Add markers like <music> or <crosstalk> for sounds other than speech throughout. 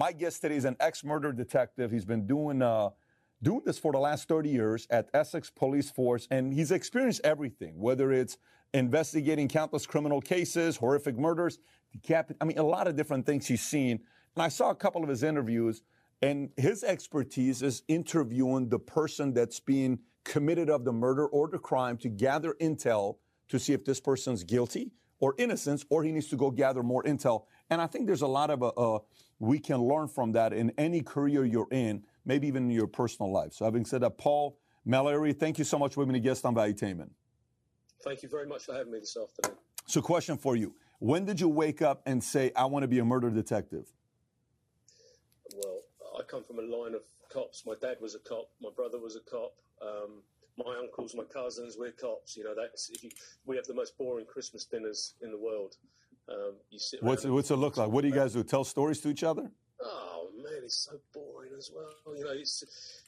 My guest today is an ex-murder detective. He's been doing uh, doing this for the last 30 years at Essex Police Force, and he's experienced everything, whether it's investigating countless criminal cases, horrific murders, decapit- I mean, a lot of different things he's seen. And I saw a couple of his interviews, and his expertise is interviewing the person that's being committed of the murder or the crime to gather intel to see if this person's guilty or innocent, or he needs to go gather more intel. And I think there's a lot of uh, uh, we can learn from that in any career you're in, maybe even in your personal life. So, having said that, Paul Mallory, thank you so much for being a guest on Valuetainment. Thank you very much for having me this afternoon. So, question for you: When did you wake up and say, "I want to be a murder detective"? Well, I come from a line of cops. My dad was a cop. My brother was a cop. Um, my uncles, my cousins, we're cops. You know, that's if you, we have the most boring Christmas dinners in the world. Um, you sit. What's it, what's it look like? What do you guys do? Tell stories to each other? Oh man, it's so boring as well. You know, it's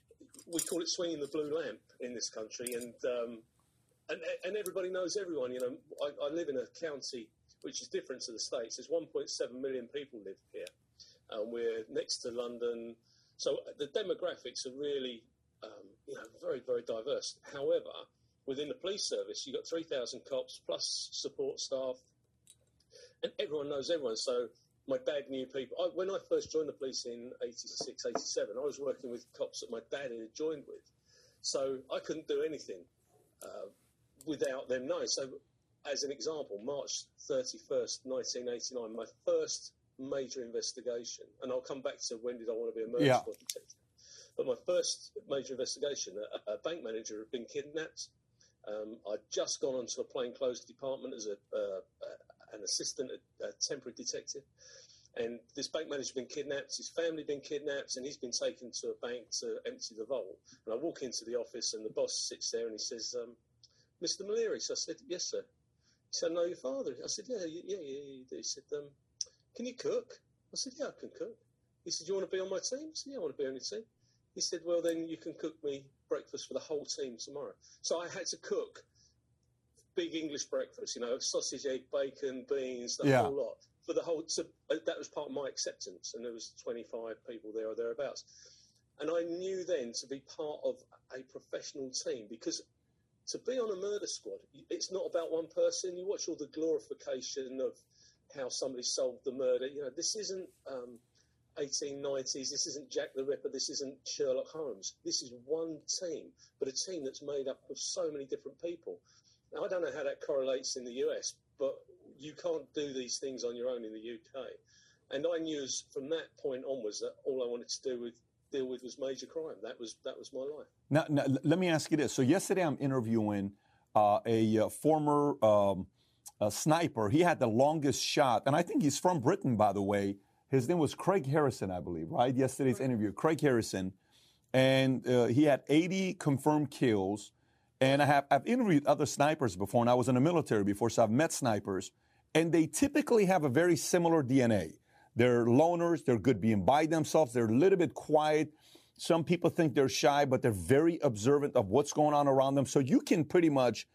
we call it swinging the blue lamp in this country, and um, and and everybody knows everyone. You know, I, I live in a county which is different to the states. There's 1.7 million people live here. and we're next to London, so the demographics are really um, you know, very, very diverse. However, within the police service, you've got 3,000 cops plus support staff, everyone knows everyone. So my dad knew people. I, when I first joined the police in 86, 87, I was working with cops that my dad had joined with. So I couldn't do anything uh, without them knowing. So, as an example, March 31st, 1989, my first major investigation, and I'll come back to when did I want to be a murder Yeah. detective. But my first major investigation, a, a bank manager had been kidnapped. Um, I'd just gone onto a plainclothes department as a, uh, an assistant, a, a temporary detective. And this bank manager had been kidnapped, his family been kidnapped, and he's been taken to a bank to empty the vault. And I walk into the office, and the boss sits there and he says, um, Mr. So I said, Yes, sir. He said, I know your father. I said, Yeah, yeah, yeah, yeah. He said, um, Can you cook? I said, Yeah, I can cook. He said, You want to be on my team? I said, Yeah, I want to be on your team. He said, Well, then you can cook me breakfast for the whole team tomorrow. So I had to cook big English breakfast, you know, sausage, egg, bacon, beans, the Yeah. whole lot. For the whole, so uh, that was part of my acceptance, and there was 25 people there or thereabouts. And I knew then to be part of a professional team because to be on a murder squad, it's not about one person. You watch all the glorification of how somebody solved the murder. You know, this isn't um, 1890s. This isn't Jack the Ripper. This isn't Sherlock Holmes. This is one team, but a team that's made up of so many different people. Now, I don't know how that correlates in the US, but you can't do these things on your own in the UK. And I knew as- from that point onwards that all I wanted to do with deal with was major crime. That was that was my life. Now, now, let me ask you this. So yesterday I'm interviewing uh, a uh, former um, uh, sniper. He had the longest shot, and I think he's from Britain, by the way. His name was Craig Harrison, I believe, right? Yesterday's interview, Craig Harrison, and uh, he had 80 confirmed kills. And I have I've interviewed other snipers before, and I was in the military before, so I've met snipers, and they typically have a very similar DNA. They're loners. They're good being by themselves. They're a little bit quiet. Some people think they're shy, but they're very observant of what's going on around them. So you can pretty much,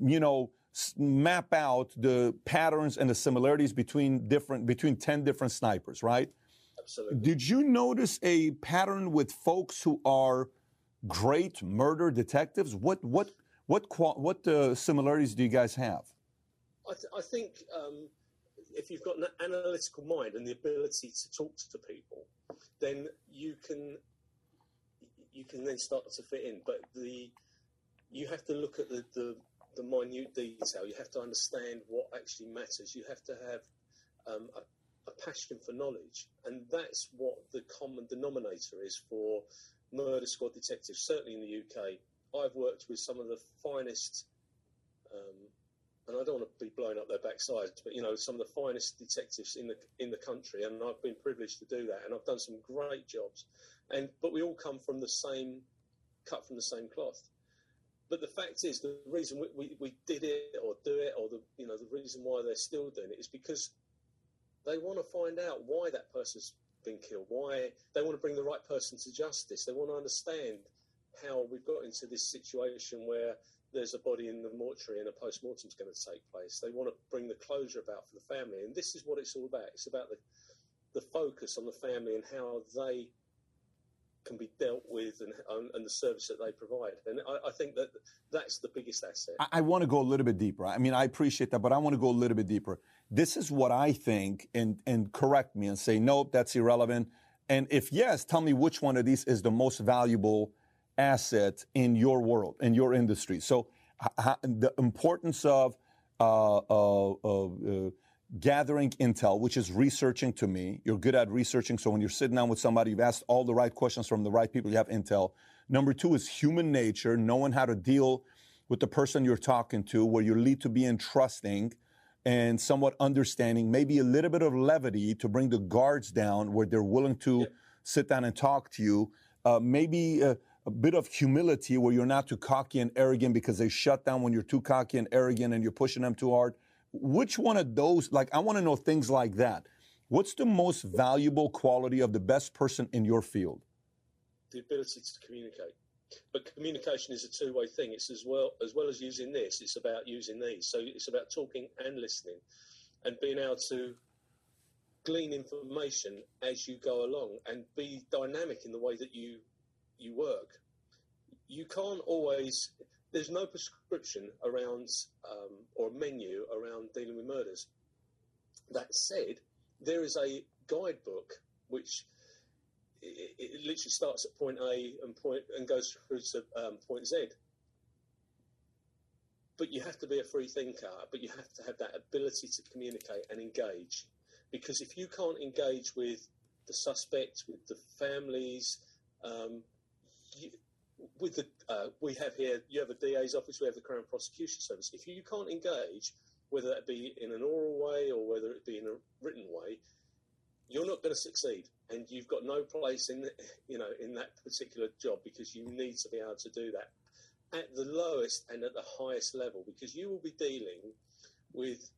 you know, map out the patterns and the similarities between different between 10 different snipers, right? Absolutely. Did you notice a pattern with folks who are great murder detectives? What what what what uh, similarities do you guys have? I, th- I think um, if you've got an analytical mind and the ability to talk to people, then you can you can then start to fit in. But the you have to look at the, the, the minute detail. You have to understand what actually matters. You have to have um, a, a passion for knowledge, and that's what the common denominator is for murder squad detectives. Certainly in the UK, I've worked with some of the finest. Um, and I don't want to be blowing up their backsides, but you know, some of the finest detectives in the in the country, and I've been privileged to do that, and I've done some great jobs. And but we all come from the same, cut from the same cloth. But the fact is, the reason we, we, we did it or do it, or the you know the reason why they're still doing it is because they want to find out why that person's been killed, why they want to bring the right person to justice. They want to understand how we've got into this situation where there's a body in the mortuary and a post-mortem is going to take place. They want to bring the closure about for the family, and this is what it's all about. It's about the the focus on the family and how they can be dealt with and, and the service that they provide. And I, I think that that's the biggest asset. I, I want to go a little bit deeper. I mean, I appreciate that, but I want to go a little bit deeper. This is what I think, and, and correct me and say, nope, that's irrelevant. And if yes, tell me which one of these is the most valuable asset in your world, in your industry. So, the importance of uh, uh, uh, gathering intel, which is researching to me. You're good at researching. So when you're sitting down with somebody, you've asked all the right questions from the right people, you have intel. Number two is human nature, knowing how to deal with the person you're talking to, where you lead to being trusting and somewhat understanding, maybe a little bit of levity to bring the guards down where they're willing to yeah. sit down and talk to you. Uh, maybe a, a, bit of humility where you're not too cocky and arrogant because they shut down when you're too cocky and arrogant and you're pushing them too hard. Which one of those, like, I want to know things like that. What's the most valuable quality of the best person in your field? The ability to communicate. But communication is a two-way thing. It's as well as well as using this. It's about using these. So it's about talking and listening, and being able to glean information as you go along, and be dynamic in the way that you you work. You can't always there's no prescription around um, or menu around dealing with murders. That said, there is a guidebook which it, it literally starts at point A and point and goes through to um, point Z. But you have to be a free thinker, but you have to have that ability to communicate and engage. Because if you can't engage with the suspect, with the families, um, you, with the uh, we have here, you have a DA's office, we have the Crown Prosecution Service. If you can't engage, whether that be in an oral way or whether it be in a written way, you're not going to succeed, and you've got no place in you know in that particular job because you need to be able to do that at the lowest and at the highest level because you will be dealing with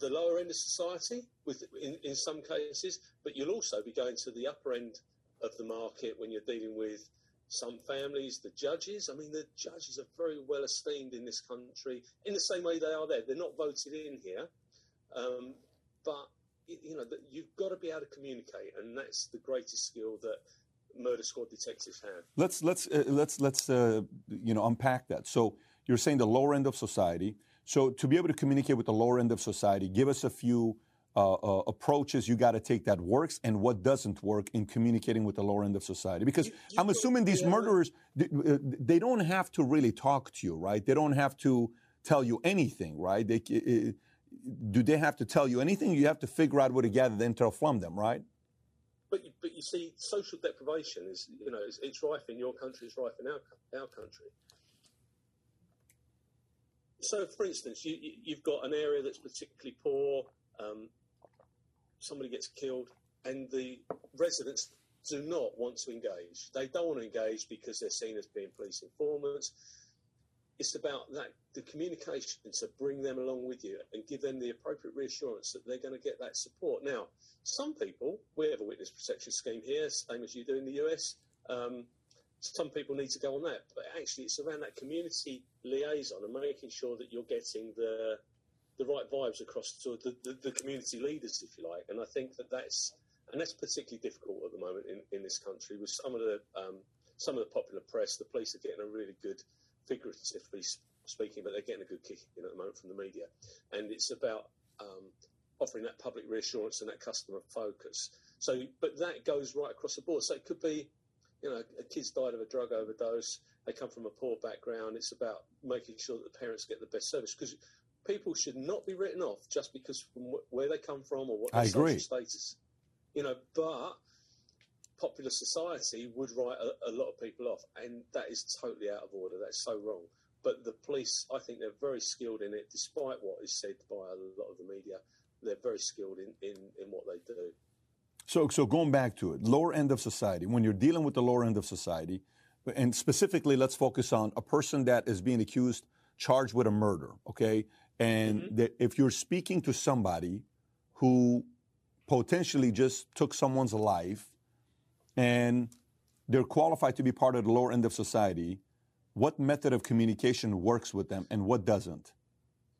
the lower end of society with in, in some cases, but you'll also be going to the upper end of the market when you're dealing with some families, the judges. I mean, the judges are very well esteemed in this country in the same way they are there. They're not voted in here, um, but you know that you've got to be able to communicate, and that's the greatest skill that murder squad detectives have. Let's let's uh, let's let's uh, you know unpack that. So you're saying the lower end of society. So to be able to communicate with the lower end of society, give us a few uh, uh, approaches you got to take that works and what doesn't work in communicating with the lower end of society? Because you, you I'm assuming these murderers, they, uh, they, don't have to really talk to you, right? They don't have to tell you anything, right? They, uh, do they have to tell you anything? You have to figure out where to gather the intel from them, right? But, but you see, social deprivation is, you know, it's, it's rife in your country, it's rife in our, our country. So, for instance, you, you've got an area that's particularly poor, um, somebody gets killed, and the residents do not want to engage. They don't want to engage because they're seen as being police informants. It's about that the communication to bring them along with you and give them the appropriate reassurance that they're going to get that support. Now, some people, we have a witness protection scheme here, same as you do in the US. Um, some people need to go on that, but actually, it's around that community liaison and making sure that you're getting the the right vibes across to the, the, the, community leaders, if you like. And I think that that's and that's particularly difficult at the moment in, in this country with some of the um, some of the popular press. The police are getting a really good, figuratively speaking, but they're getting a good kick in at the moment from the media. And it's about um, offering that public reassurance and that customer focus. So, but that goes right across the board. So it could be, you know, a kid's died of a drug overdose. They come from a poor background. It's about making sure that the parents get the best service because people should not be written off just because from where they come from or what their social status. You know, but popular society would write a, a, lot of people off, and that is totally out of order. That's so wrong. But the police, I think they're very skilled in it, despite what is said by a lot of the media. They're very skilled in, in, in what they do. So, so going back to it, lower end of society, when you're dealing with the lower end of society, and specifically, let's focus on a person that is being accused, charged with a murder, okay? And mm-hmm. that if you're speaking to somebody who potentially just took someone's life and they're qualified to be part of the lower end of society, what method of communication works with them and what doesn't?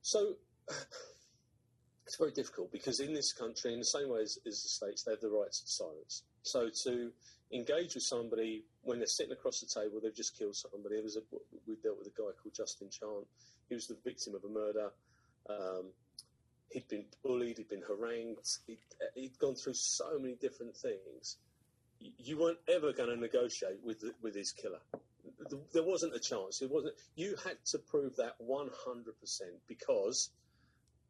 So, <sighs> it's very difficult because in this country, in the same way as, as the states, they have the rights of silence. So to engage with somebody when they're sitting across the table, they've just killed somebody. Was a, we dealt with a guy called Justin Chant. He was the victim of a murder. Um, he'd been bullied, he'd been harangued, he'd, he'd, gone through so many different things. You weren't ever going to negotiate with with his killer. There wasn't a chance. It wasn't. You had to prove that 100% because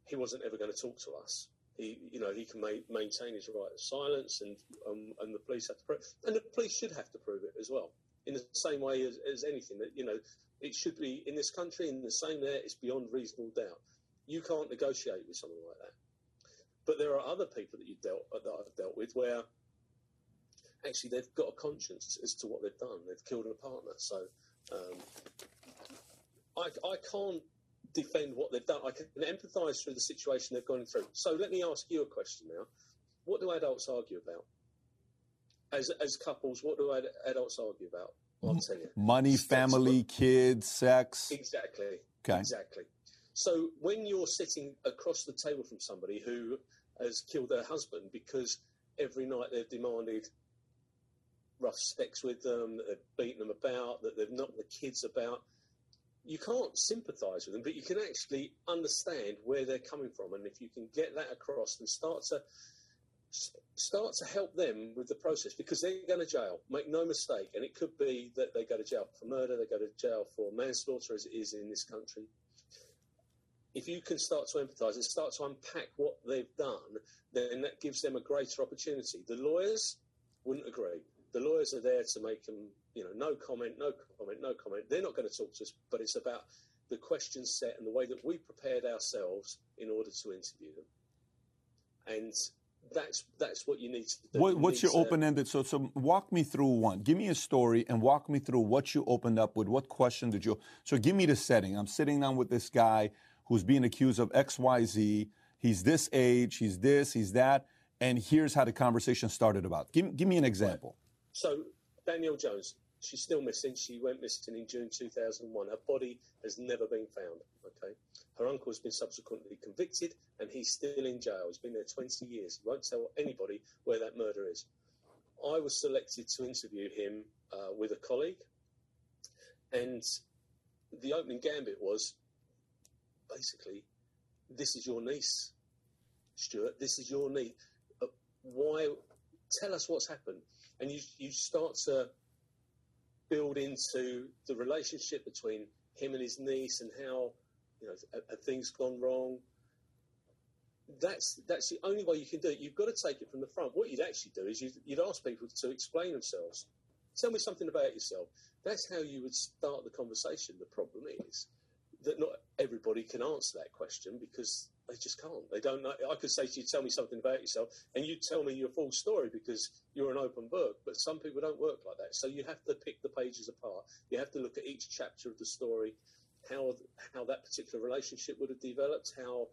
he wasn't ever going to talk to us. He, you know, he can ma- maintain his right of silence, and um, and the police have to prove, and the police should have to prove it as well. In the same way as, as anything that you know, it should be in this country. In the same there, it's beyond reasonable doubt. You can't negotiate with someone like that. But there are other people that you dealt that I've dealt with where actually they've got a conscience as to what they've done. They've killed a partner, so um, I, I can't defend what they've done. I can empathise through the situation they've gone through. So let me ask you a question now. What do adults argue about? As, as couples, what do ad, adults argue about? I'll tell you. Money, family, kids, sex. Exactly. Okay. Exactly. So when you're sitting across the table from somebody who has killed their husband because every night they've demanded rough sex with them, that they've beaten them about, that they've knocked the kids about, you can't sympathise with them, but you can actually understand where they're coming from, and if you can get that across and start to start to help them with the process because they're going to jail. Make no mistake, and it could be that they go to jail for murder, they go to jail for manslaughter, as it is in this country. If you can start to empathise and start to unpack what they've done, then that gives them a greater opportunity. The lawyers wouldn't agree. The lawyers are there to make them you know, no comment, no comment, no comment. They're not going to talk to us, but it's about the questions set and the way that we prepared ourselves in order to interview them. And that's that's what you need to do. What, what's your open-ended? So, so walk me through one. Give me a story and walk me through what you opened up with. What question did you? So, give me the setting. I'm sitting down with this guy who's being accused of X, Y, Z. He's this age. He's this. He's that. And here's how the conversation started about. Give, give me an example. So, Danielle Jones, She's still missing. She went missing in June 2001. Her body has never been found. Okay, her uncle has been subsequently convicted, and he's still in jail. He's been there 20 years. He won't tell anybody where that murder is. I was selected to interview him uh, with a colleague, and the opening gambit was basically, "This is your niece, Stuart. This is your niece. Uh, why? Tell us what's happened." And you you start to build into the relationship between him and his niece and how you know have things gone wrong. That's that's the only way you can do it. You've got to take it from the front. What you'd actually do is you'd, you'd ask people to explain themselves. Tell me something about yourself. That's how you would start the conversation. The problem is that not everybody can answer that question because they just can't. They don't know. I could say to you, tell me something about yourself, and you tell me your full story because you're an open book. But some people don't work like that. So you have to pick the pages apart. You have to look at each chapter of the story, how how that particular relationship would have developed, how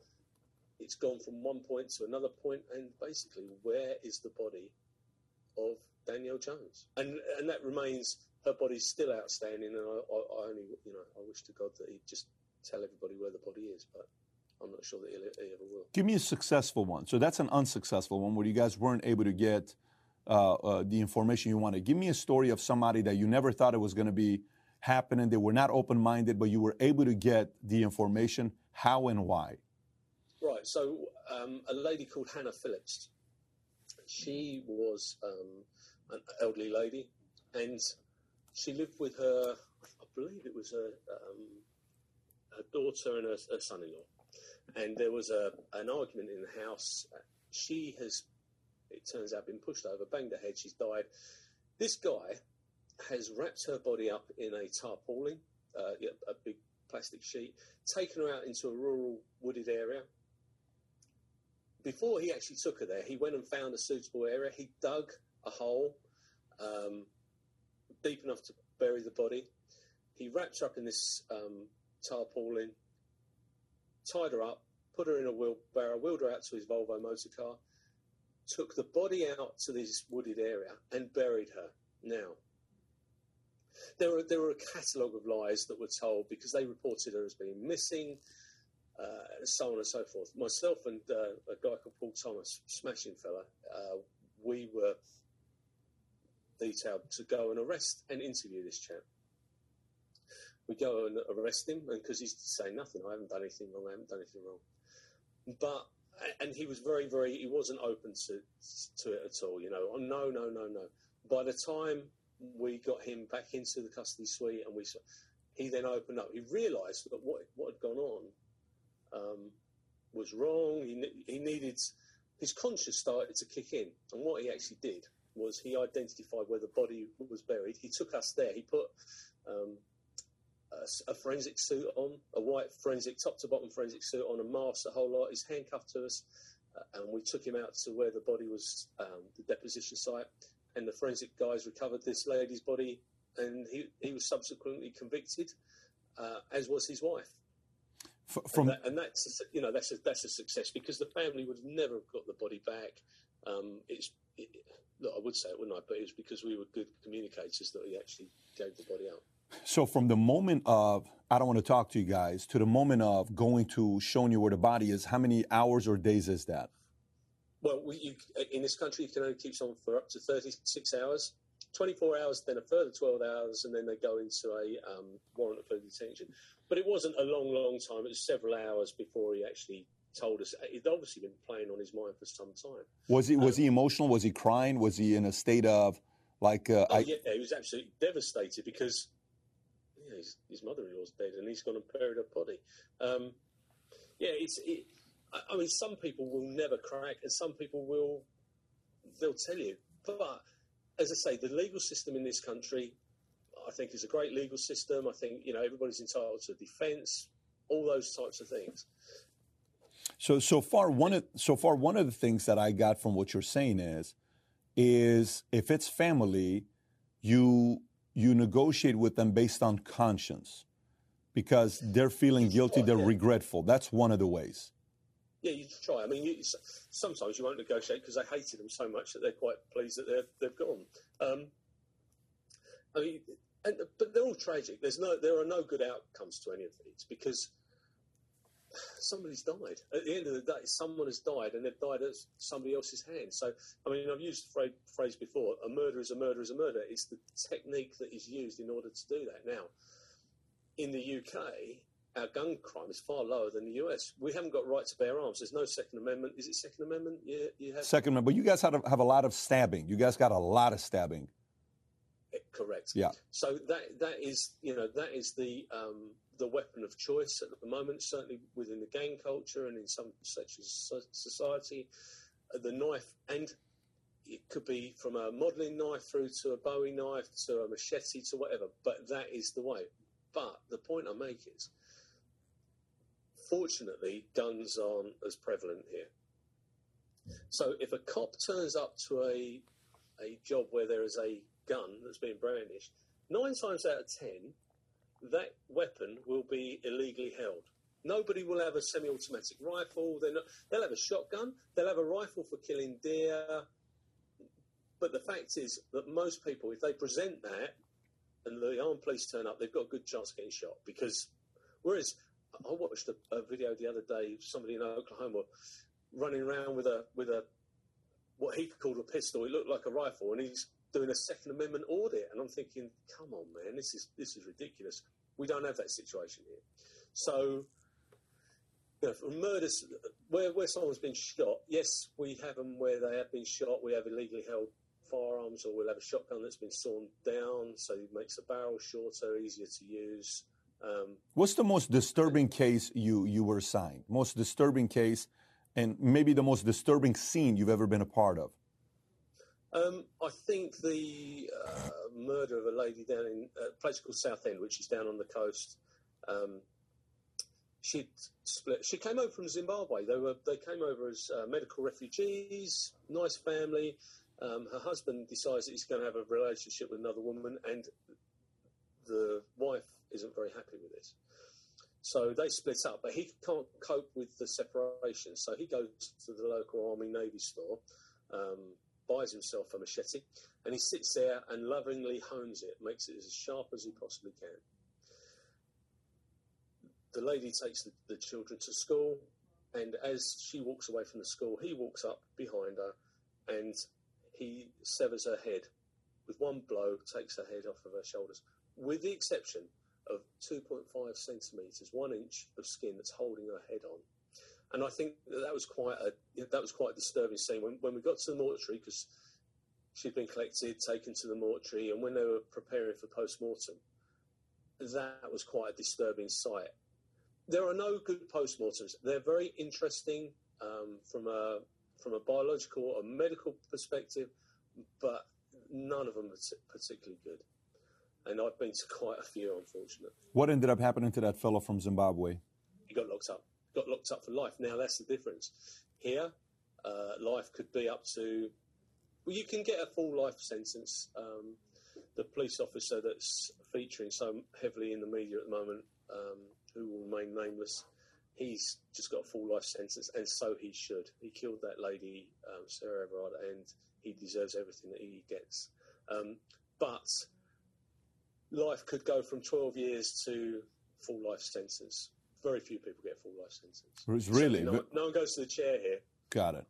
it's gone from one point to another point, and basically where is the body of Danielle Jones, and and that remains her body's still outstanding, and I, I, I only you know I wish to God that he'd just tell everybody where the body is, but I'm not sure that he ever will. Give me a successful one. So that's an unsuccessful one where you guys weren't able to get uh, uh, the information you wanted. Give me a story of somebody that you never thought it was going to be happening. They were not open minded, but you were able to get the information. How and why? Right. So um, a lady called Hannah Phillips. She was um, an elderly lady, and she lived with her. I believe it was her, um, her daughter and her, her son-in-law and there was a an argument in the house. She has, it turns out, been pushed over, banged her head. She's died. This guy has wrapped her body up in a tarpaulin, uh, a big plastic sheet, taken her out into a rural wooded area. Before he actually took her there, he went and found a suitable area. He dug a hole um, deep enough to bury the body. He wrapped her up in this um, tarpaulin, tied her up, put her in a wheelbarrow, wheeled her out to his Volvo motor car, took the body out to this wooded area and buried her. Now, there were, there were a catalogue of lies that were told because they reported her as being missing. uh, so on and so forth. Myself and uh, a guy called Paul Thomas, smashing fella, uh, we were detailed to go and arrest and interview this chap. We go and arrest him, and because he's saying nothing, I haven't done anything wrong, I haven't done anything wrong. But and he was very, very, he wasn't open to to it at all. You know, oh no, no, no, no. By the time we got him back into the custody suite, and we he then opened up. He realised that what what had gone on um, was wrong. He he needed his conscience started to kick in, and what he actually did was he identified where the body was buried. He took us there. He put um, a, a, forensic suit on, a white forensic top to bottom forensic suit on, a mask, a whole lot. He's handcuffed to us, uh, and we took him out to where the body was, um, the deposition site. And the forensic guys recovered this lady's body, and he, he was subsequently convicted, uh, as was his wife. From and, that, and, that's you know that's a, that's a success because the family would have never got the body back. Um, it's it, look, I would say it, wouldn't I? But it was because we were good communicators that he actually gave the body out. So from the moment of I don't want to talk to you guys to the moment of going to showing you where the body is, how many hours or days is that? Well, we, you, in this country, you can only keep someone for up to 36 hours. 24 hours, then a further 12 hours, and then they go into a um, warrant for detention. But it wasn't a long, long time. It was several hours before he actually told us. He'd obviously been playing on his mind for some time. Was he was um, he emotional? Was he crying? Was he in a state of like? Uh, oh, I, yeah, he was absolutely devastated because his, his mother-in-law's dead and he's gone and buried her body. Um, yeah, it's. It, I mean, some people will never crack, and some people will. They'll tell you, but as I say, the legal system in this country, I think, is a great legal system. I think you know everybody's entitled to defence, all those types of things. So so far one of so far one of the things that I got from what you're saying is is if it's family, you you negotiate with them based on conscience because they're feeling guilty, they're regretful. That's one of the ways. Yeah, you try. I mean, you, sometimes you won't negotiate because they hated them so much that they're quite pleased that they're, they've gone. Um, I mean, and, but they're all tragic. There's no, there are no good outcomes to any of these because somebody's died. At the end of the day, someone has died, and they've died at somebody else's hands. So, I mean, I've used the phrase before: a murder is a murder is a murder. It's the technique that is used in order to do that. Now, in the UK, our gun crime is far lower than the US. We haven't got right to bear arms. There's no Second Amendment. Is it Second Amendment? Yeah, you have Second Amendment. But you guys have, have a lot of stabbing. You guys got a lot of stabbing. Correct. Yeah. So that that is you know that is the um, the weapon of choice at the moment, certainly within the gang culture and in some sections of society. Uh, the knife, and it could be from a modelling knife through to a Bowie knife to a machete to whatever, but that is the way. But the point I make is, fortunately, guns aren't as prevalent here. So if a cop turns up to a a job where there is a gun that's being brandished, nine times out of ten, that weapon will be illegally held. Nobody will have a semi-automatic rifle. Not, they'll have a shotgun. They'll have a rifle for killing deer. But the fact is that most people, if they present that and the armed police turn up, they've got a good chance of getting shot. Because whereas I watched a, a video the other day, of somebody in Oklahoma running around with a with a what he called a pistol. It looked like a rifle, and he's doing a Second Amendment audit, and I'm thinking, come on, man, this is this is ridiculous. We don't have that situation here. So, you know, for murders where where someone's been shot, yes, we have them where they have been shot. We have illegally held firearms, or we'll have a shotgun that's been sawn down, so it makes the barrel shorter, easier to use. Um, What's the most disturbing case you you were assigned? Most disturbing case, and maybe the most disturbing scene you've ever been a part of? Um, I think the uh, murder of a lady down in a place called Southend, which is down on the coast. Um, she split. She came over from Zimbabwe. They were they came over as uh, medical refugees. Nice family. Um, her husband decides that he's going to have a relationship with another woman, and the wife isn't very happy with this. So they split up, but he can't cope with the separation. So he goes to the local Army Navy store. Um, buys himself a machete, and he sits there and lovingly hones it, makes it as sharp as he possibly can. the lady takes the, the children to school, and as she walks away from the school, he walks up behind her, and he severs her head with one blow, takes her head off of her shoulders, with the exception of 2.5 centimeters, one inch of skin that's holding her head on. And I think that, that was quite a that was quite a disturbing scene when, when we got to the mortuary because she'd been collected, taken to the mortuary, and when they were preparing for post mortem, that was quite a disturbing sight. There are no good post mortems. They're very interesting um, from a from a biological or medical perspective, but none of them are particularly good. And I've been to quite a few, unfortunately. What ended up happening to that fellow from Zimbabwe? He got locked up. Got locked up for life. Now that's the difference. Here, uh, life could be up to. Well, you can get a full life sentence. Um, the police officer that's featuring so heavily in the media at the moment, um, who will remain nameless, he's just got a full life sentence, and so he should. He killed that lady, um, Sarah Everard, and he deserves everything that he gets. Um, but life could go from 12 years to full life sentence. Very few people get full life sentence. Really? No, no, one goes to the chair here. Got it.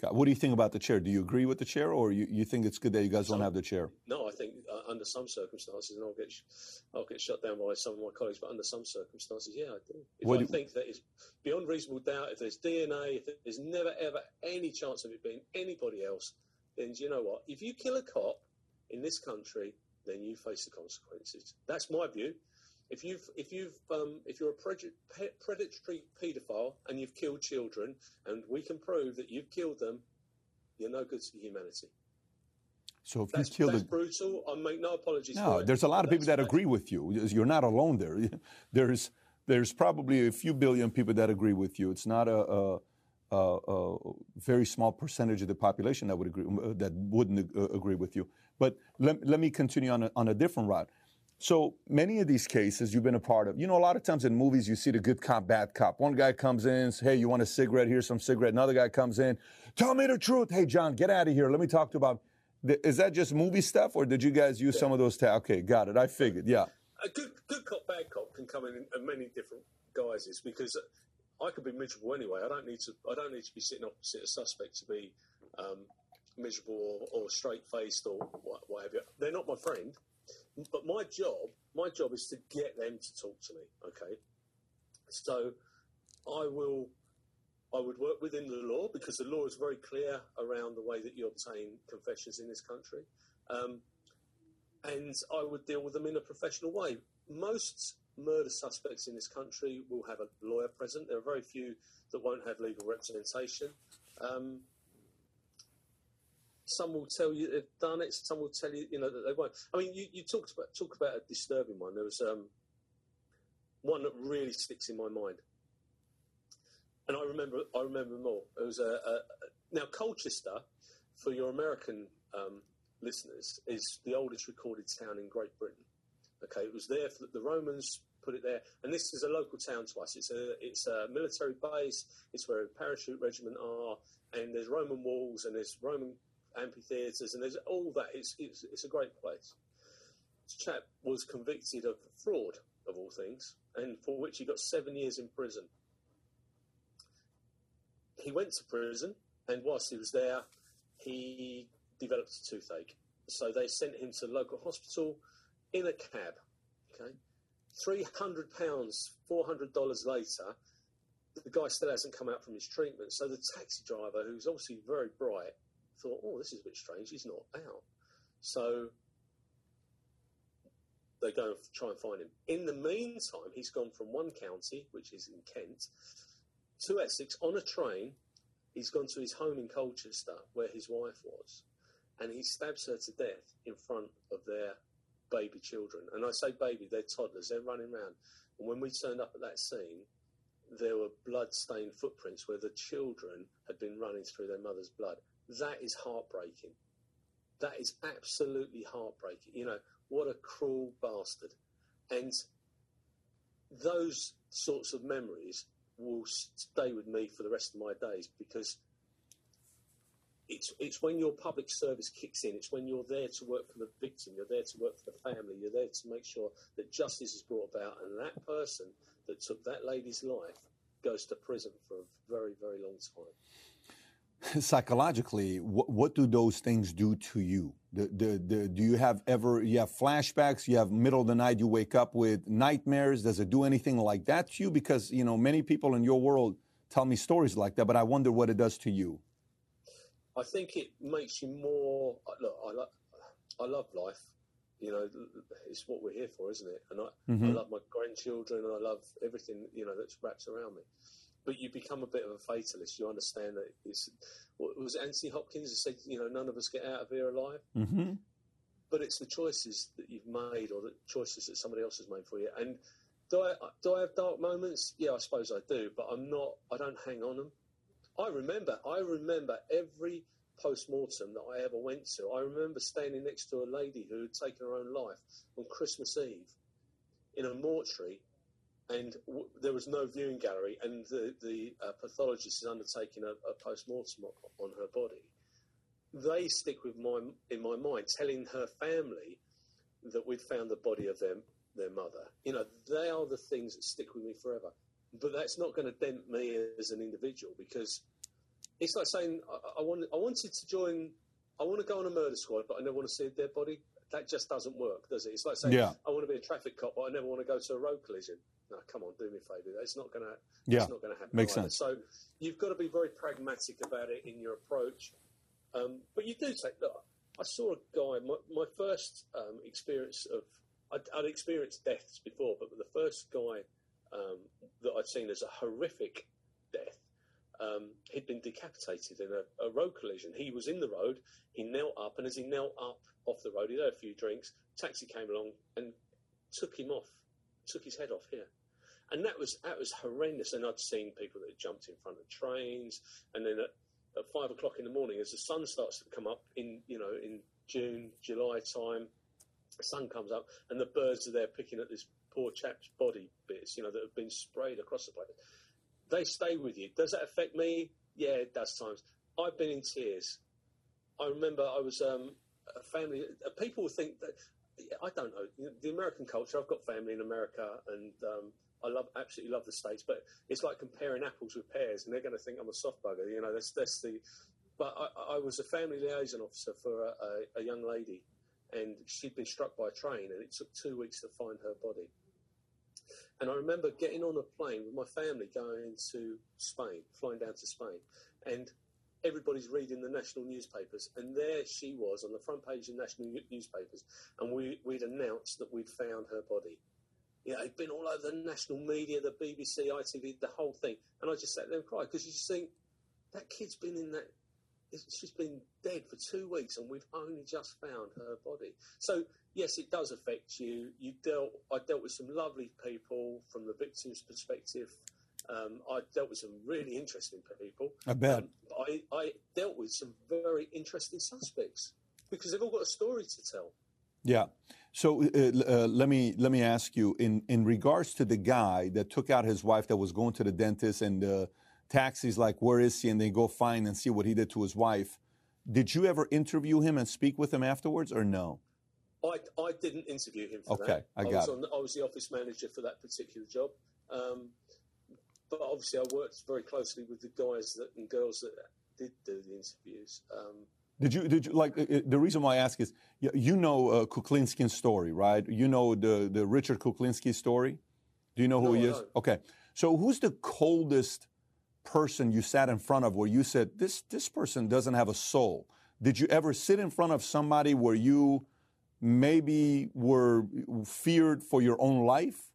Got, what do you think about the chair? Do you agree with the chair, or you, you think it's good that you guys some, don't have the chair? No, I think uh, under some circumstances, and I'll get I'll get shut down by some of my colleagues, but under some circumstances, yeah, I do. If what I do, think that it's beyond reasonable doubt, if there's DNA, if there's never ever any chance of it being anybody else, then you know what? If you kill a cop in this country, then you face the consequences. That's my view. If you've if you've um, if you're a predatory paedophile and you've killed children, and we can prove that you've killed them, you're no good to humanity. So if that's, you kill that's the brutal, I make no apologies. No, there's a lot of people that agree with you. You're not alone there. <laughs> There's there's probably a few billion people that agree with you. It's not a, a a, a, very small percentage of the population that would agree that wouldn't uh, agree with you. But let, let me continue on a, on a different route. So many of these cases you've been a part of. You know, a lot of times in movies you see the good cop, bad cop. One guy comes in, says, "Hey, you want a cigarette? Here's some cigarette." Another guy comes in, "Tell me the truth." Hey, John, get out of here. Let me talk to you about. Is that just movie stuff, or did you guys use yeah. some of those? Ta- okay, got it. I figured. Yeah. A good good cop, bad cop can come in in many different guises because I could be miserable anyway. I don't need to. I don't need to be sitting opposite a suspect to be um, miserable or, or straight faced or whatever. They're not my friend, but my job, my job is to get them to talk to me. Okay, so I will. I would work within the law because the law is very clear around the way that you obtain confessions in this country, um, and I would deal with them in a professional way. Most murder suspects in this country will have a lawyer present. There are very few that won't have legal representation. Um, some will tell you they've done it. Some will tell you, you know, that they won't. I mean, you, you talked about talk about a disturbing one. There was um, one that really sticks in my mind, and I remember I remember more. It was a, a now Colchester, for your American um, listeners, is the oldest recorded town in Great Britain. Okay, it was there for the Romans put it there. And this is a local town to us. It's a it's a military base. It's where a parachute regiment are, and there's Roman walls and there's Roman amphitheatres and there's all that. It's it's, it's a great place. This chap was convicted of fraud of all things, and for which he got seven years in prison. He went to prison, and whilst he was there, he developed a toothache. So they sent him to local hospital in a cab. Okay, three hundred pounds, four hundred dollars later, the guy still hasn't come out from his treatment. So the taxi driver, who's obviously very bright, thought, "Oh, this is a bit strange. He's not out." So they go and try and find him. In the meantime, he's gone from one county, which is in Kent, to Essex on a train. He's gone to his home in Colchester, where his wife was, and he stabs her to death in front of their baby children. And I say baby, they're toddlers, they're running around. And when we turned up at that scene, there were blood-stained footprints where the children had been running through their mother's blood. That is heartbreaking. That is absolutely heartbreaking. You know, what a cruel bastard. And those sorts of memories will stay with me for the rest of my days because it's it's when your public service kicks in. It's when you're there to work for the victim. You're there to work for the family. You're there to make sure that justice is brought about, and that person that took that lady's life goes to prison for a very, very long time. <laughs> Psychologically, what, what do those things do to you? The, the, the, do you have ever, you have flashbacks, you have middle of the night, you wake up with nightmares? Does it do anything like that to you? Because, you know, many people in your world tell me stories like that, but I wonder what it does to you. I think it makes you more, look, I, lo- I love life you know, it's what we're here for, isn't it? And I, mm-hmm. I love my grandchildren and I love everything, you know, that's wrapped around me. But you become a bit of a fatalist. You understand that it's, what was Anthony Hopkins who said, you know, none of us get out of here alive. Mm-hmm. But it's the choices that you've made or the choices that somebody else has made for you. And do I, do I have dark moments? Yeah, I suppose I do, but I'm not, I don't hang on them. I remember, I remember every post mortem that I ever went to. I remember standing next to a lady who had taken her own life on Christmas Eve in a mortuary, and w- there was no viewing gallery, and the, the uh, pathologist is undertaking a, a post mortem on her body. They stick with my in my mind, telling her family that we'd found the body of their their mother. You know, they are the things that stick with me forever. But that's not going to dent me as an individual because it's like saying I, I, wanted, I wanted to join. I want to go on a murder squad, but I never want to see a dead body. That just doesn't work, does it? It's like saying yeah. I want to be a traffic cop, but I never want to go to a road collision. No, come on, do me a favour. It's not going to. Yeah, it's not going to happen. Makes either. sense. So you've got to be very pragmatic about it in your approach. Um, but you do take. Look, I saw a guy. My, my first um, experience of I'd, I'd, experienced deaths before, but the first guy um, that I'd seen as a horrific death um, he'd been decapitated in a, a, road collision. He was in the road, he knelt up, and as he knelt up off the road, he had a few drinks. Taxi came along and took him off, took his head off here. And that was that was horrendous. And I'd seen people that jumped in front of trains, and then at, at five o'clock in the morning, as the sun starts to come up in you know in June, July time, the sun comes up, and the birds are there picking at this poor chap's body bits, you know, that have been sprayed across the place they stay with you. Does that affect me? Yeah, it does times. I've been in tears. I remember I was um, a family. Uh, people think that I don't know the American culture. I've got family in America, and um, I love absolutely love the states. But it's like comparing apples with pears, and they're going to think I'm a soft bugger. You know, that's that's the. But I, I was a family liaison officer for a, a, a young lady, and she'd been struck by a train, and it took two weeks to find her body. And I remember getting on a plane with my family going to Spain, flying down to Spain, and everybody's reading the national newspapers, and there she was on the front page of national newspapers, and we, would announced that we'd found her body. You know, it'd been all over the national media, the BBC, ITV, the whole thing, and I just sat there and cried because you just think that kid's been in that. She's been dead for two weeks, and we've only just found her body. So yes, it does affect you. You dealt. I dealt with some lovely people from the victim's perspective. Um, I dealt with some really interesting people. I bet. Um, I, I dealt with some very interesting suspects because they've all got a story to tell. Yeah. So uh, uh, let me let me ask you in in regards to the guy that took out his wife that was going to the dentist and the taxi's like where is he and they go find and see what he did to his wife. Did you ever interview him and speak with him afterwards or no? I, I didn't interview him for okay, that. I got I was, on, I was the office manager for that particular job. Um, but obviously, I worked very closely with the guys that, and girls that did do the interviews. Um, did you did you like the reason why I ask is you know uh, Kuklinski's story, right? You know the the Richard Kuklinski story. Do you know who no, he is? Okay, so who's the coldest person you sat in front of where you said this this person doesn't have a soul? Did you ever sit in front of somebody where you maybe were feared for your own life?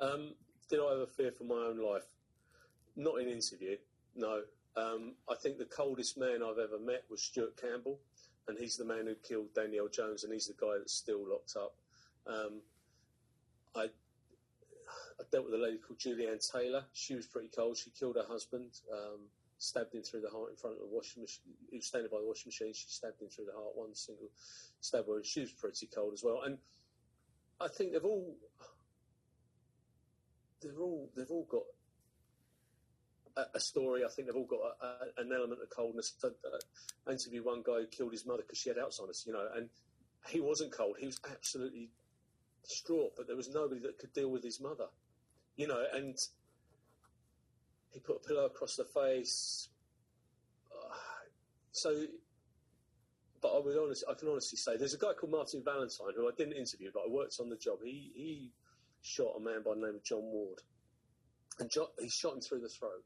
Um, did I ever fear for my own life? Not in interview, no. Um, I think the coldest man I've ever met was Stuart Campbell, and he's the man who killed Danielle Jones, and he's the guy that's still locked up. Um, I, I, dealt with a lady called Julianne Taylor. She was pretty cold. She killed her husband. Um, stabbed him through the heart in front of the washing machine. He was standing by the washing machine. She stabbed him through the heart, one single stab wound. She was pretty cold as well. And I think they've all, they've all, they've all got a, story. I think they've all got a, an element of coldness. I, I interviewed one guy who killed his mother because she had Alzheimer's, you know, and he wasn't cold. He was absolutely distraught, but there was nobody that could deal with his mother. you know, and he put a pillow across the face. Uh, so, but I would honestly, I can honestly say, there's a guy called Martin Valentine who I didn't interview, but I worked on the job. He he shot a man by the name of John Ward, and he shot him through the throat.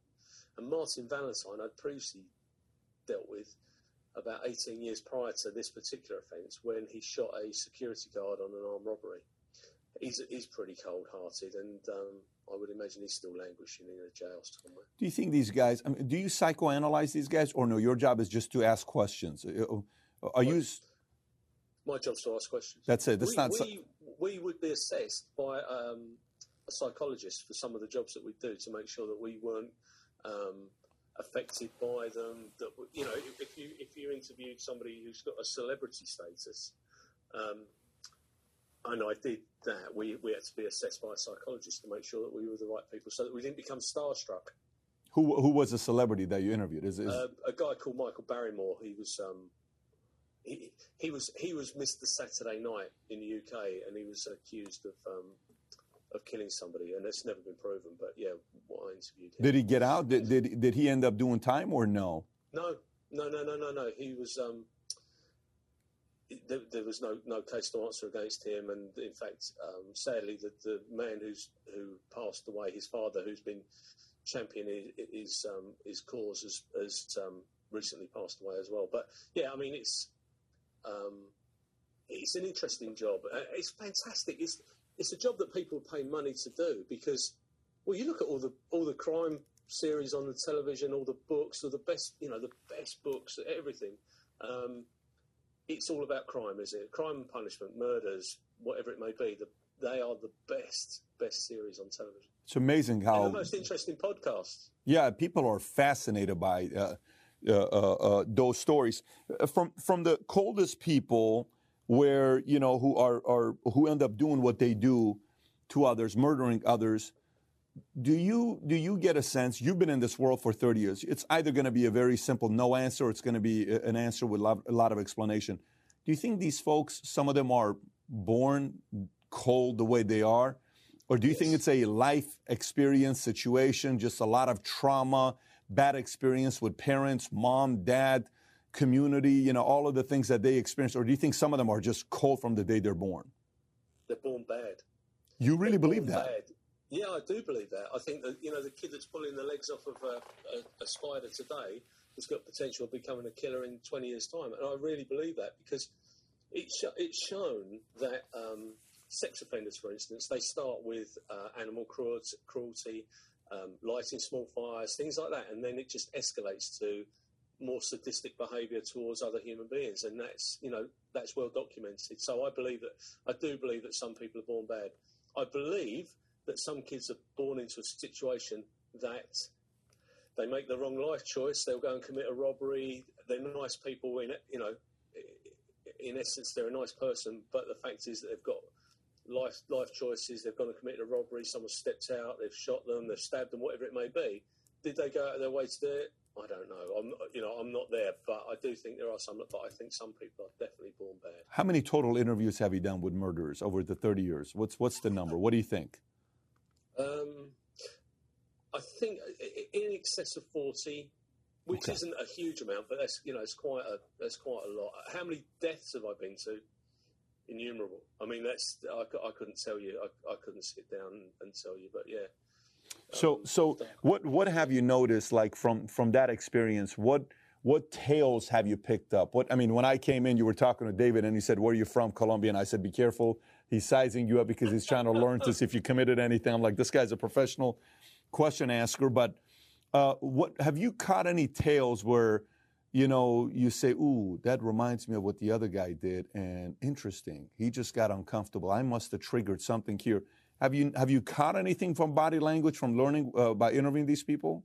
And Martin Valentine, I'd previously dealt with about 18 years prior to this particular offence when he shot a security guard on an armed robbery. He's, he's pretty cold hearted, and um, I would imagine he's still languishing in a jail somewhere. Do you think these guys, I mean, do you psychoanalyze these guys, or no, your job is just to ask questions? Uh, uh, are you. My job's to ask questions. That's it. That's we, not. We, we would be assessed by um, a psychologist for some of the jobs that we do to make sure that we weren't um, affected by them. That you know, if you if you interviewed somebody who's got a celebrity status, um, and I did that, we we had to be assessed by a psychologist to make sure that we were the right people, so that we didn't become starstruck. Who who was the celebrity that you interviewed? Is, is... Uh, a guy called Michael Barrymore. He was. Um, he, he was he was Mr. Saturday Night in the UK, and he was accused of um, of killing somebody, and it's never been proven. But yeah, what I interviewed him. Did he get out? Did, did did he end up doing time or no? No, no, no, no, no, no. He was. Um, there, there, was no no case to answer against him, and in fact, um, sadly, the, the man who's who passed away, his father, who's been championing his his, um, his cause, has, has um, recently passed away as well. But yeah, I mean, it's um, it's an interesting job. Uh, it's fantastic. It's it's a job that people pay money to do because, well, you look at all the all the crime series on the television, all the books, all the best, you know, the best books, everything. Um, it's all about crime, is it? Crime and punishment, murders, whatever it may be. The, they are the best, best series on television. It's amazing how and the most interesting podcasts. Yeah, people are fascinated by uh, uh, uh, uh those stories from from the coldest people where you know who are, are who end up doing what they do to others, murdering others. Do you do you get a sense? You've been in this world for 30 years. It's either going to be a very simple no answer, or it's going to be an answer with a lot of explanation. Do you think these folks, some of them are born cold the way they are, or do you yes. think it's a life experience situation, just a lot of trauma, bad experience with parents, mom, dad? Community, you know, all of the things that they experience? Or do you think some of them are just cold from the day they're born? They're born bad. You really they're believe that? Bad. Yeah, I do believe that. I think that, you know, the kid that's pulling the legs off of a, a, a spider today has got potential of becoming a killer in 20 years' time. And I really believe that because it's, it's shown that um, sex offenders, for instance, they start with uh, animal cruelty, cruelty um, lighting small fires, things like that. And then it just escalates to more sadistic behaviour towards other human beings, and that's you know that's well documented. So I believe that I do believe that some people are born bad. I believe that some kids are born into a situation that they make the wrong life choice. They'll go and commit a robbery. They're nice people in you know in essence they're a nice person, but the fact is that they've got life life choices. They've gone and committed a robbery. Someone stepped out. They've shot them. They've stabbed them. Whatever it may be. Did they go out of their way to do it? I don't know. I'm you know I'm not there, but I do think there are some. But I think some people are definitely born bad. How many total interviews have you done with murderers over the 30 years? What's what's the number? What do you think? Um, I think in excess of 40, which okay. isn't a huge amount, but that's you know it's quite a that's quite a lot. How many deaths have I been to? Innumerable. I mean, that's I, I couldn't tell you. I, I couldn't sit down and, and tell you, but yeah. So, so what what have you noticed, like from from that experience? What what tales have you picked up? What I mean, when I came in, you were talking to David, and he said, "Where are you from, Colombia?" And I said, "Be careful. He's sizing you up because he's trying to learn to <laughs> see if you committed anything." I'm like, "This guy's a professional question asker." But uh, what have you caught any tales where? You know, you say, "Ooh, that reminds me of what the other guy did," and interesting. He just got uncomfortable. I must have triggered something here. Have you have you caught anything from body language from learning uh, by interviewing these people?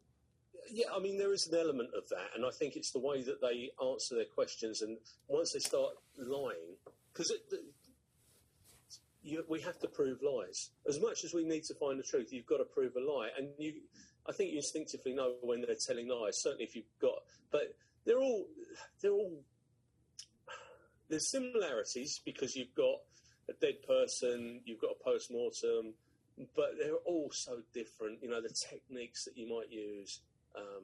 Yeah, I mean there is an element of that, and I think it's the way that they answer their questions, and once they start lying, because we have to prove lies. As much as we need to find the truth, you've got to prove a lie, and you, I think you instinctively know when they're telling lies. Certainly, if you've got, but they're all, they're all. There's similarities because you've got a dead person, you've got a post mortem, but they're all so different. You know, the techniques that you might use. Um,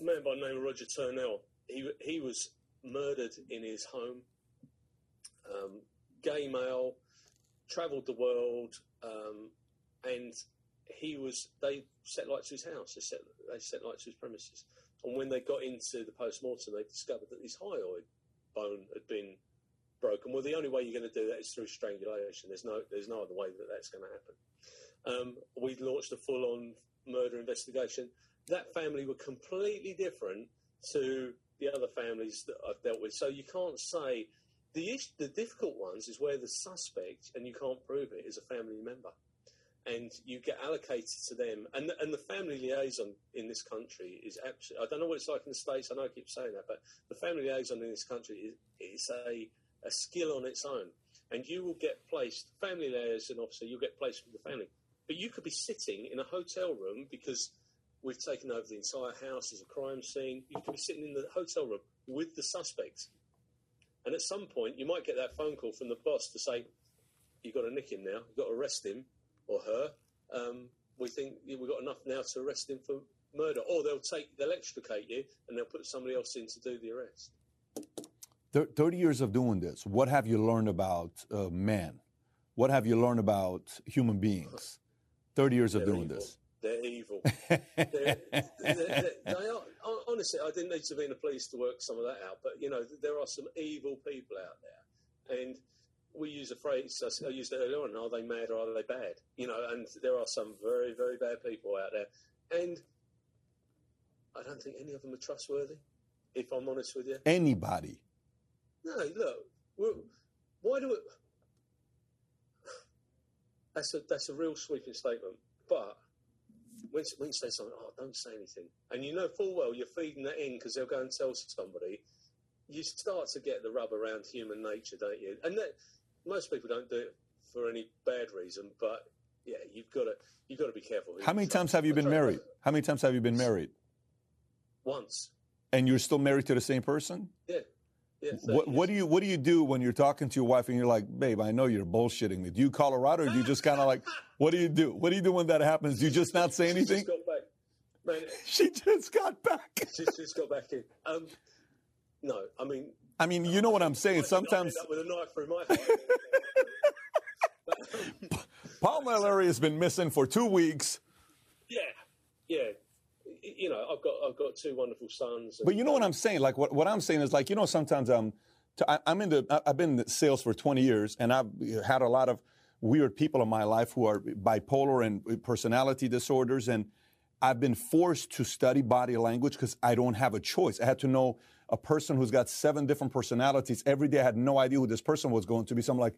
a man by the name of Roger Turnell, he, he was murdered in his home. Um, gay male, travelled the world, um, and he was. They set light to his house. They set they set light to his premises. And when they got into the post mortem, they discovered that his hyoid bone had been broken. Well, the only way you're going to do that is through strangulation. There's no there's no other way that that's going to happen. Um, we launched a full on murder investigation. That family were completely different to the other families that I've dealt with. So you can't say the issue, the difficult ones is where the suspect and you can't prove it is a family member, and you get allocated to them. And and the family liaison in this country is absolutely. I don't know what it's like in the states. I know I keep saying that, but the family liaison in this country is, is a a skill on its own. And you will get placed, family liaison officer, you'll get placed with the family. But you could be sitting in a hotel room because we've taken over the entire house as a crime scene. You could be sitting in the hotel room with the suspect. And at some point, you might get that phone call from the boss to say, You've got to nick him now, you've got to arrest him or her. Um, we think we've got enough now to arrest him for murder. Or they'll take, they'll extricate you and they'll put somebody else in to do the arrest. 30 years of doing this, what have you learned about uh, men? What have you learned about human beings? 30 years of They're doing evil. this. They're evil. they're, <laughs> they're, they're, they are, honestly, I didn't need to be in the police to work some of that out, but you know, there are some evil people out there. And we use a phrase, I used it earlier on, are they mad or are they bad? You know, and there are some very, very bad people out there. And I don't think any of them are trustworthy, if I'm honest with you. Anybody. No, look, why do it? That's a that's a real sweeping statement. But when, when you say something, oh, don't say anything, and you know full well you're feeding that in because they'll go and tell somebody. You start to get the rub around human nature, don't you? And that, most people don't do it for any bad reason, but yeah, you've got to you've got to be careful. How many times have you been married? How many times have you been married? Once. And you're still married to the same person? Yeah. Yeah. 30 What, what do you what do you do when you're talking to your wife and you're like, babe, I know you're bullshitting me. Do you call her out or do you just kind of like, what do you do? What do you do when that happens? Do you just not say <laughs> anything? just got back. Man, <laughs> She just got back. <laughs> she just got back in. Um, no, I mean, I mean, you know what I'm saying. Sometimes with a knife through my heart. Paul Mallory has been missing for two weeks. yeah, yeah. You know, I've got I've got two wonderful sons. and- But you know what I'm um, saying? Like what, what I'm saying is like, you know, sometimes um, I'm, I, I'm in the, I've been in sales for 20 years and I've had a lot of weird people in my life who are bipolar and personality disorders. And I've been forced to study body language because I don't have a choice. I had to know a person who's got seven different personalities. Every day I had no idea who this person was going to be. So I'm like,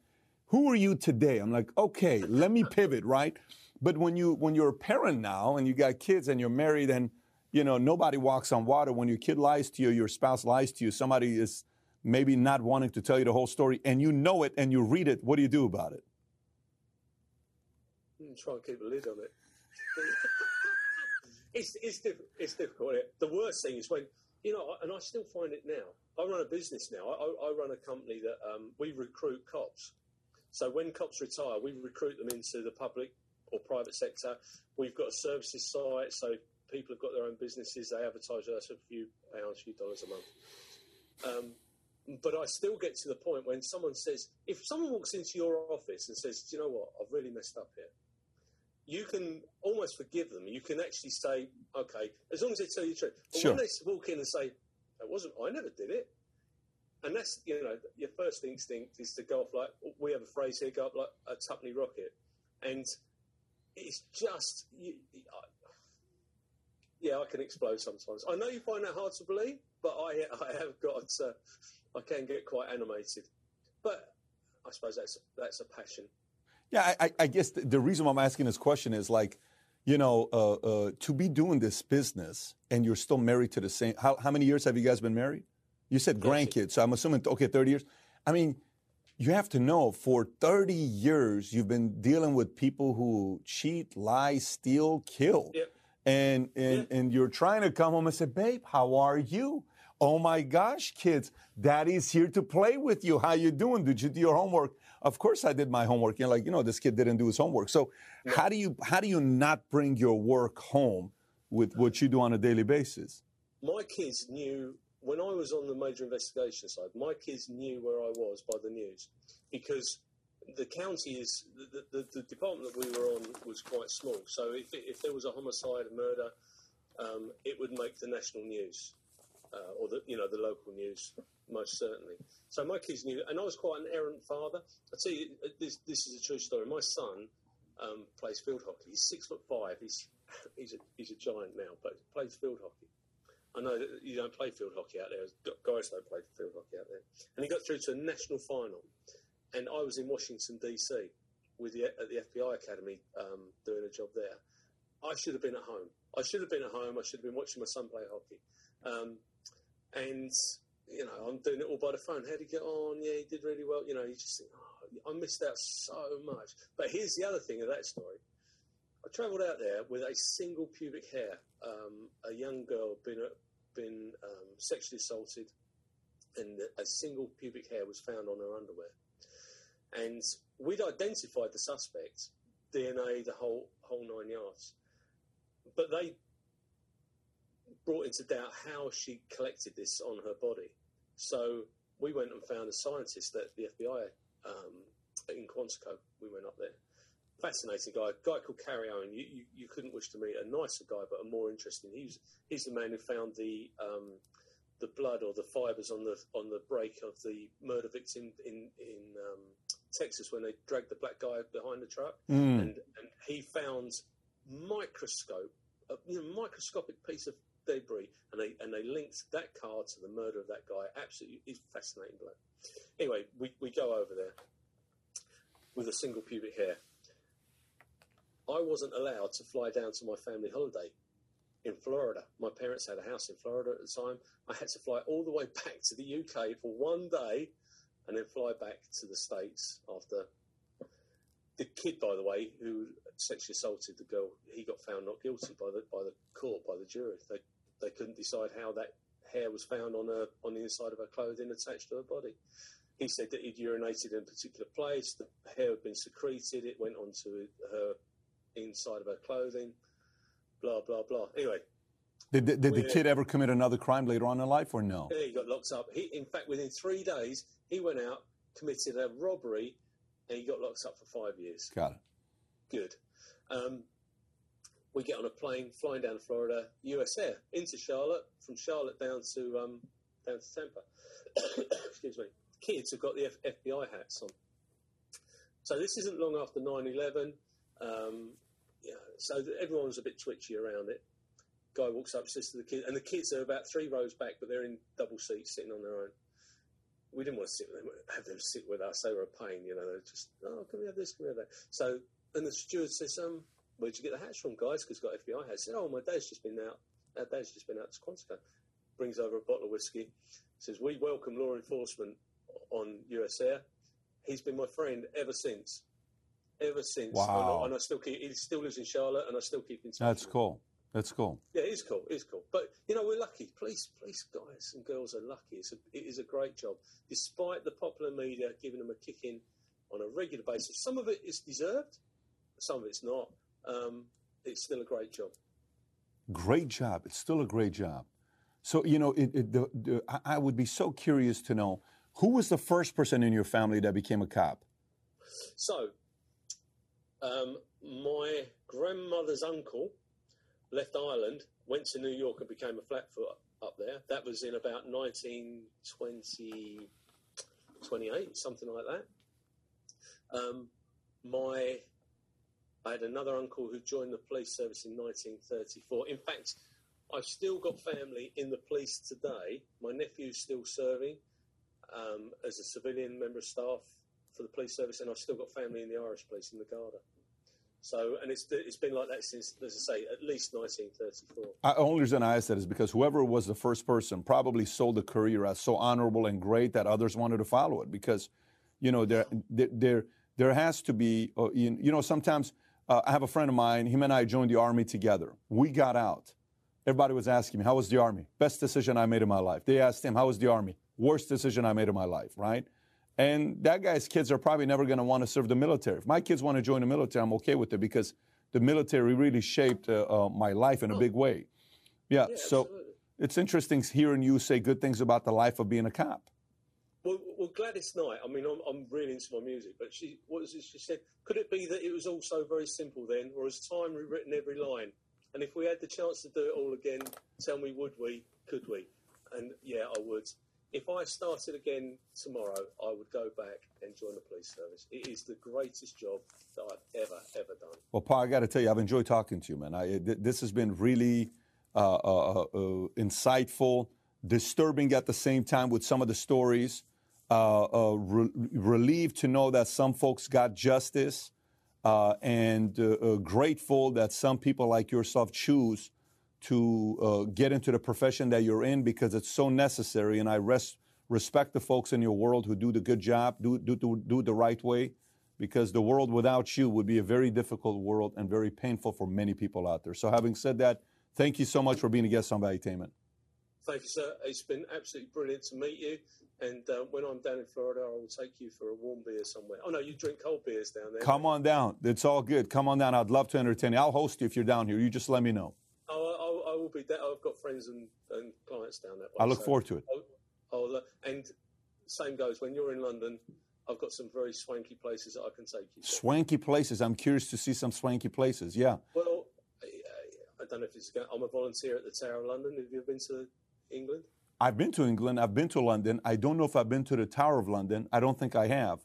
who are you today? I'm like, okay, let me pivot, right? But when you when you're a parent now and you got kids and you're married and you know nobody walks on water. When your kid lies to you, your spouse lies to you, somebody is maybe not wanting to tell you the whole story, and you know it and you read it. What do you do about it? Mm, try and keep a lid on it. <laughs> it's it's, diff- it's difficult. The worst thing is when you know, and I still find it now. I run a business now. I, I I run a company that um, we recruit cops. So when cops retire, we recruit them into the public or private sector. We've got a services site, so people have got their own businesses. They advertise us a few pounds, a few dollars a month. Um, but I still get to the point when someone says, if someone walks into your office and says, "Do you know what? I've really messed up here," you can almost forgive them. You can actually say, "Okay," as long as they tell you the truth. But Sure. when they walk in and say, "That wasn't. I never did it," and that's you know your first instinct is to go off like we have a phrase here, go up like a tuppenny rocket, and it's just. You, I, yeah, I can explode sometimes. I know you find that hard to believe, but I, I have got, uh, I can get quite animated. But I suppose that's that's a passion. Yeah, I, I- guess the, the reason why I'm asking this question is like, you know, uh, uh, to be doing this business and you're still married to the same. How, how many years have you guys been married? You said grandkids, so I'm assuming okay, 30 years. I mean, you have to know for 30 years you've been dealing with people who cheat, lie, steal, kill. Yep. And and, and you're trying to come home and say, babe, how are you? oh my gosh, kids, daddy's here to play with you. How you doing? Did you do your homework? Of course I did my homework. You're like, you know, this kid didn't do his homework. So Yeah. how do you how do you not bring your work home with what you do on a daily basis? my kids knew when I was on the major investigation side. My kids knew where I was by the news because the county is the, the, the department that we were on was quite small. So if, if there was a homicide, a murder, um, it would make the national news uh, or the you know the local news most certainly. So my kids knew, and I was quite an errant father. I tell you, uh, this this is a true story. My son um, plays field hockey. He's six foot five. He's <laughs> he's a he's a giant now, but plays field hockey. I know that you don't play field hockey out there. Guys don't play field hockey out there. And he got through to a national final. And I was in Washington D.C. with the at the FBI Academy um, doing a job there. I should have been at home. I should have been at home. I should have been watching my son play hockey. Um, and you know, I'm doing it all by the phone. How would he get on? Yeah, he did really well. You know, you just think, oh, I missed out so much. But here's the other thing of that story. I travelled out there with a single pubic hair. Um, a young girl been been um, sexually assaulted, and a single pubic hair was found on her underwear. And we'd identified the suspect, DNA, the whole whole nine yards. But they brought into doubt how she collected this on her body. So we went and found a scientist at the FBI um, in Quantico. We went up there fascinating guy, a guy called Carrie Owen. You, you, you, couldn't wish to meet a nicer guy, but a more interesting. He's he's the man who found the um, the blood or the fibres on the on the break of the murder victim in in um, Texas when they dragged the black guy behind the truck, Mm. and and he found microscope, a you know, microscopic piece of debris, and they and they linked that car to the murder of that guy. Absolutely, he's fascinating bloke. Anyway, we, we go over there with a single pubic hair. I wasn't allowed to fly down to my family holiday in Florida. My parents had a house in Florida at the time. I had to fly all the way <laughs> back to the UK for one day and then fly back to the States after. The kid, by the way, who sexually assaulted the girl, he got found not guilty by the by the court, by the jury. They they couldn't decide how that hair was found on her on the inside of her clothing attached to her body. He said that he'd urinated in a particular place, the hair had been secreted, it went onto her inside of her clothing, blah blah blah. Anyway, Did, did, did the kid ever commit another crime later on in life or no? he got locked up. He, in fact, within three days, he went out, committed a robbery, and he got locked up for five years. Got it. Good. Um, we get on a plane flying down to Florida, US Air, into Charlotte, from Charlotte down to um, down to Tampa. <coughs> Excuse me. Kids have got the F- FBI hats on. So this isn't long after 9/11. Um, yeah, so everyone's a bit twitchy around it. Guy walks up, says to the kids, and the kids are about three rows back, but they're in double seats, sitting on their own. We didn't want to sit with them, have them sit with us. They were a pain, you know. They're just, oh, can we have this? Can we have that? So, and the steward says, um, where'd you get the hats from, guys? Because got FBI hats. I said, oh, my dad's just been out. Our dad's just been out to Quantico. Brings over a bottle of whiskey. Says, we welcome law enforcement on US Air. He's been my friend ever since. Ever since. Wow. And I, and I still keep, he still lives in Charlotte, and I still keep in touch. That's cool. That's cool. Yeah, it is cool. It is cool. But you know, we're lucky. Police, police guys and girls are lucky. It's a, it is a great job, despite the popular media giving them a kick in on a regular basis. Some of it is deserved, some of it's not. Um, it's still a great job. Great job. It's still a great job. So, you know, it, it, the, the, I- I would be so curious to know who was the first person in your family that became a cop? So, um, my grandmother's uncle left Ireland, went to New York, and became a flatfoot up there. That was in about 1920, 28, something like that. Um, my, I had another uncle who joined the police service in 1934. In fact, I've still got family in the police today. My nephew's still serving um, as a civilian member of staff for the police service, and I've still got family in the Irish police in the Garda. So, and it's it's been like that since, as I say, at least 1934. I, only reason I asked that is because whoever was the first person probably sold the career as so honorable and great that others wanted to follow it. Because, you know, there there there, there has to be, uh, you, you know, sometimes uh, I have a friend of mine. Him and I joined the army together. We got out. Everybody was asking me, how was the Army? Best decision I made in my life. They asked him, how was the Army? Worst decision I made in my life, right? And that guy's kids are probably never going to want to serve the military. If my kids want to join the military, I'm okay with it because the military really shaped uh, uh, my life in a big way. Yeah, Yeah, so absolutely. it's interesting hearing you say good things about the life of being a cop. Well, well, Gladys Knight. I mean, I'm, I'm really into my music, but she, what was it she said? Could it be that it was also very simple then, or has time rewritten every line? And if we had the chance to do it all again, tell me, would we? Could we? And yeah, I would. If I started again tomorrow, I would go back and join the police service. It is the greatest job that I've ever, ever done. Well, Paul, I got to tell you, I've enjoyed talking to you, man. I, th- this has been really uh, uh, uh, insightful, disturbing at the same time with some of the stories. Uh, uh, re- relieved to know that some folks got justice, uh, and uh, uh, grateful that some people like yourself choose to uh, get into the profession that you're in because it's so necessary. And I res- respect the folks in your world who do the good job, do, do, do, do it the right way, because the world without you would be a very difficult world and very painful for many people out there. So, having said that, thank you so much for being a guest on Valuetainment. Thank you, sir. It's been absolutely brilliant to meet you. And uh, when I'm down in Florida, I will take you for a warm beer somewhere. Oh no, you drink cold beers down there. Come on down. It's all good. Come on down. I'd love to entertain you. I'll host you if you're down here. You just let me know. Oh, I, I, I will be there. I've got friends and, and clients down that way. I look so forward to it. I'll, I'll, uh, and same goes when you're in London. I've got some very swanky places that I can take you. To. Swanky places. I'm curious to see some swanky places. Yeah. Well, I, I don't know if it's. Going, I'm a volunteer at the Tower of London. Have you been to England? I've been to England. I've been to London. I don't know if I've been to the Tower of London. I don't think I have.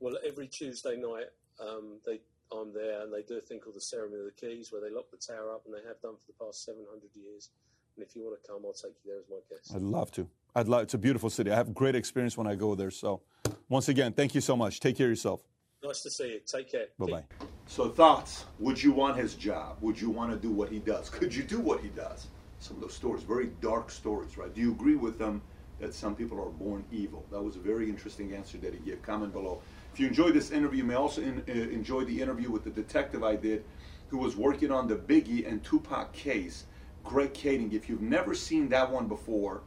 Well, every Tuesday night, um, they I'm there, and they do a thing called the Ceremony of the Keys, where they lock the tower up, and they have done for the past 700 years. And if you want to come, I'll take you there as my guest. I'd love to. I'd love. It's a beautiful city. I have great experience when I go there. So, once again, thank you so much. Take care of yourself. Nice to see you. Take care. Bye bye. So thoughts? Would you want his job? Would you want to do what he does? Could you do what he does? Some of those stories, very dark stories, right? Do you agree with them that some people are born evil? That was a very interesting answer that he gave. Comment below. If you enjoyed this interview, you may also in, uh, enjoy the interview with the detective I did, who was working on the Biggie and Tupac case, Greg Kading. If you've never seen that one before,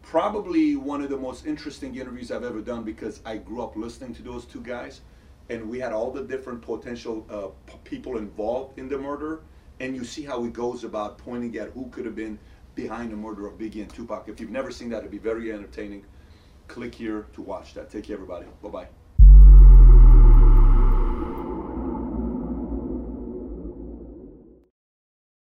probably one of the most interesting interviews I've ever done because I grew up listening to those two guys, and we had all the different potential uh, people involved in the murder, and you see how he goes about pointing at who could have been behind the murder of Biggie and Tupac. If you've never seen that, it'd be very entertaining. Click here to watch that. Take care, everybody. Bye bye.